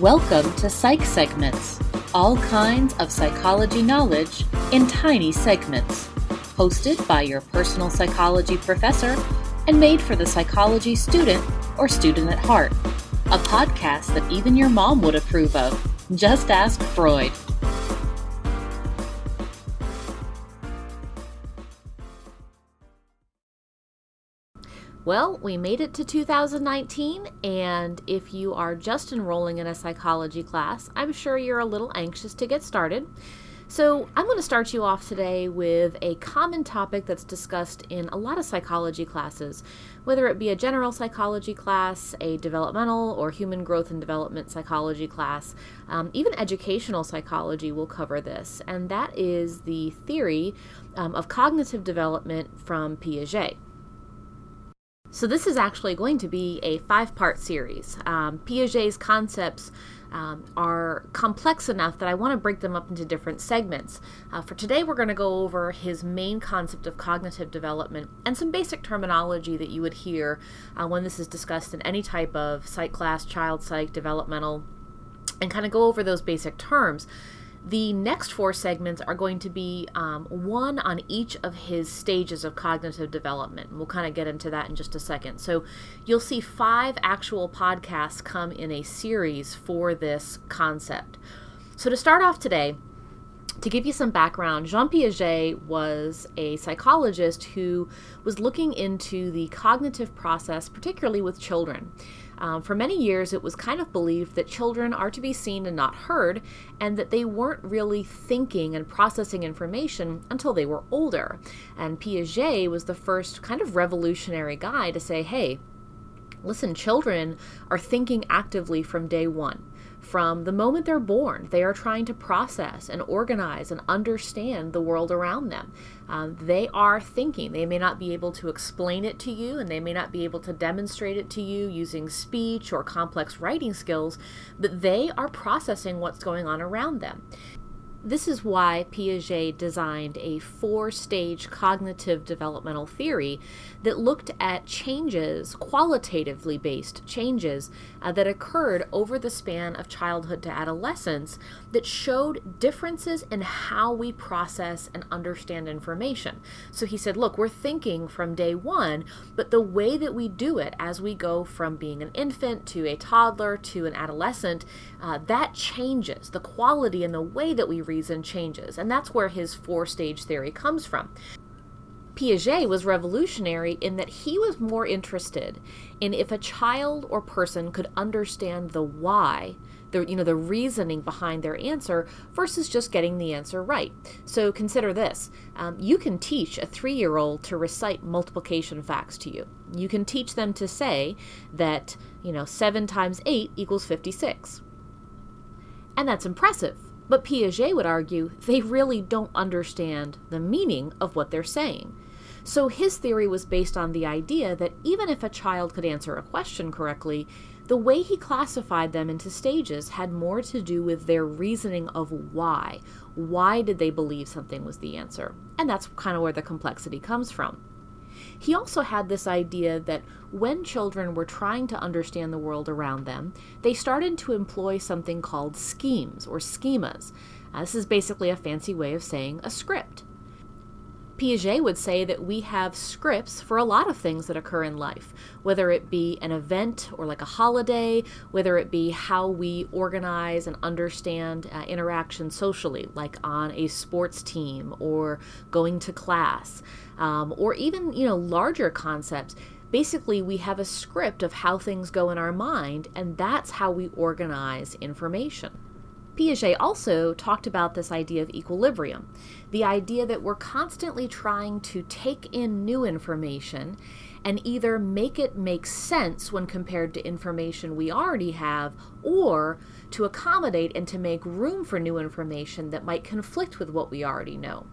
Welcome to Psych Segments, all kinds of psychology knowledge in tiny segments. Hosted by your personal psychology professor and made for the psychology student or student at heart. A podcast that even your mom would approve of. Just ask Freud. Well, we made it to 2019, and if you are just enrolling in a psychology class, I'm sure you're a little anxious to get started. So, I'm going to start you off today with a common topic that's discussed in a lot of psychology classes, whether it be a general psychology class, a developmental or human growth and development psychology class, um, even educational psychology will cover this, and that is the theory um, of cognitive development from Piaget. So, this is actually going to be a five part series. Um, Piaget's concepts um, are complex enough that I want to break them up into different segments. Uh, for today, we're going to go over his main concept of cognitive development and some basic terminology that you would hear uh, when this is discussed in any type of psych class, child psych, developmental, and kind of go over those basic terms. The next four segments are going to be um, one on each of his stages of cognitive development. We'll kind of get into that in just a second. So you'll see five actual podcasts come in a series for this concept. So to start off today, to give you some background, Jean Piaget was a psychologist who was looking into the cognitive process, particularly with children. Um, for many years, it was kind of believed that children are to be seen and not heard, and that they weren't really thinking and processing information until they were older. And Piaget was the first kind of revolutionary guy to say, hey, listen, children are thinking actively from day one from the moment they're born. They are trying to process and organize and understand the world around them. Um, they are thinking. They may not be able to explain it to you, and they may not be able to demonstrate it to you using speech or complex writing skills, but they are processing what's going on around them. This is why Piaget designed a four stage cognitive developmental theory that looked at changes, qualitatively based changes, uh, that occurred over the span of childhood to adolescence that showed differences in how we process and understand information. So he said, look, we're thinking from day one, but the way that we do it as we go from being an infant to a toddler to an adolescent, uh, that changes. The quality and the way that we reason changes. And that's where his four stage theory comes from. Piaget was revolutionary in that he was more interested in if a child or person could understand the why, the you know the reasoning behind their answer versus just getting the answer right. So consider this: um, you can teach a three-year-old to recite multiplication facts to you. You can teach them to say that you know seven times eight equals fifty-six, and that's impressive. But Piaget would argue they really don't understand the meaning of what they're saying. So his theory was based on the idea that even if a child could answer a question correctly, the way he classified them into stages had more to do with their reasoning of why. Why did they believe something was the answer? And that's kind of where the complexity comes from. He also had this idea that when children were trying to understand the world around them, they started to employ something called schemes or schemas. Uh, this is basically a fancy way of saying a script. Piaget would say that we have scripts for a lot of things that occur in life, whether it be an event or like a holiday, whether it be how we organize and understand uh, interaction socially, like on a sports team or going to class, um, or even you know larger concepts. Basically, we have a script of how things go in our mind, and that's how we organize information. Piaget also talked about this idea of equilibrium the idea that we're constantly trying to take in new information and either make it make sense when compared to information we already have, or to accommodate and to make room for new information that might conflict with what we already know.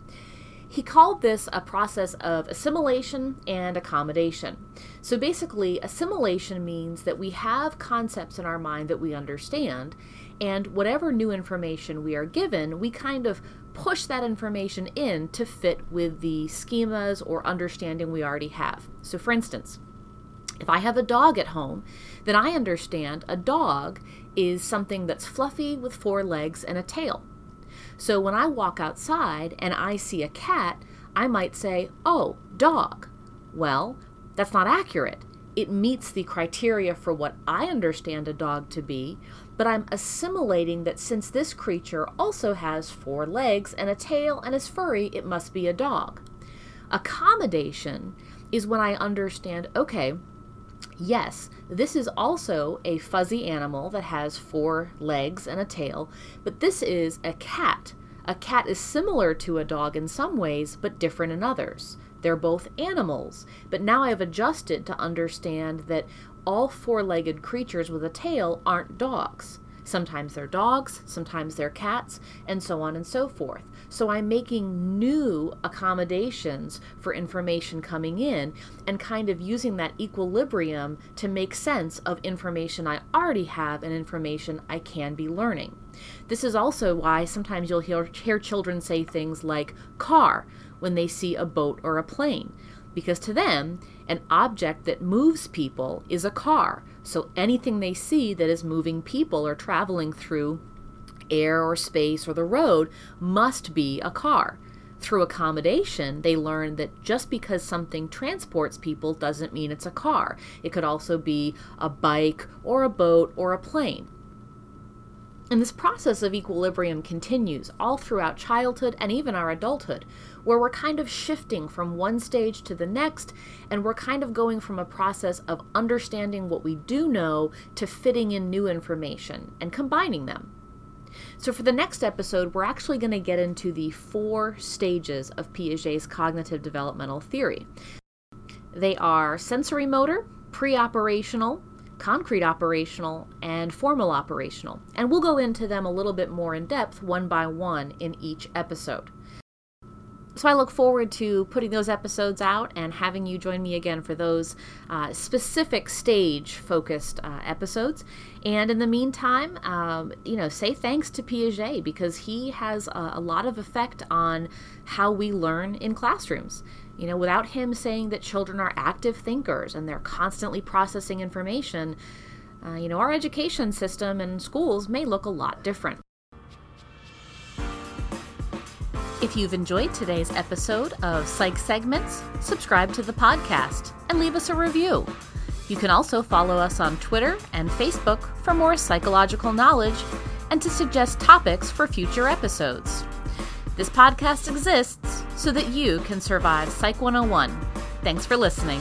He called this a process of assimilation and accommodation. So basically, assimilation means that we have concepts in our mind that we understand, and whatever new information we are given, we kind of push that information in to fit with the schemas or understanding we already have. So, for instance, If I have a dog at home, then I understand a dog is something that's fluffy with four legs and a tail. So when I walk outside and I see a cat, I might say, oh, dog. Well, that's not accurate. It meets the criteria for what I understand a dog to be, but I'm assimilating that since this creature also has four legs and a tail and is furry, it must be a dog. Accommodation is when I understand, okay, yes, this is also a fuzzy animal that has four legs and a tail, but this is a cat. A cat is similar to a dog in some ways, but different in others. They're both animals, but now I've adjusted to understand that all four legged creatures with a tail aren't dogs. Sometimes they're dogs, sometimes they're cats, and so on and so forth. So I'm making new accommodations for information coming in and kind of using that equilibrium to make sense of information I already have and information I can be learning. This is also why sometimes you'll hear, hear children say things like car when they see a boat or a plane because to them, an object that moves people is a car. So anything they see that is moving people or traveling through air or space or the road must be a car. Through accommodation, they learn that just because something transports people doesn't mean it's a car. It could also be a bike or a boat or a plane. And this process of equilibrium continues all throughout childhood and even our adulthood, where we're kind of shifting from one stage to the next, and we're kind of going from a process of understanding what we do know to fitting in new information and combining them. So, for the next episode, we're actually going to get into the four stages of Piaget's cognitive developmental theory. They are sensorimotor, pre operational, concrete operational, and formal operational. And we'll go into them a little bit more in depth one by one in each episode. So I look forward to putting those episodes out and having you join me again for those uh, specific stage focused uh, episodes. And in the meantime, um, you know, say thanks to Piaget because he has a, a lot of effect on how we learn in classrooms. You know, without him saying that children are active thinkers and they're constantly processing information, uh, you know, our education system and schools may look a lot different. If you've enjoyed today's episode of Psych Segments, subscribe to the podcast and leave us a review. You can also follow us on Twitter and Facebook for more psychological knowledge and to suggest topics for future episodes. This podcast exists so that you can survive Psych 101. Thanks for listening.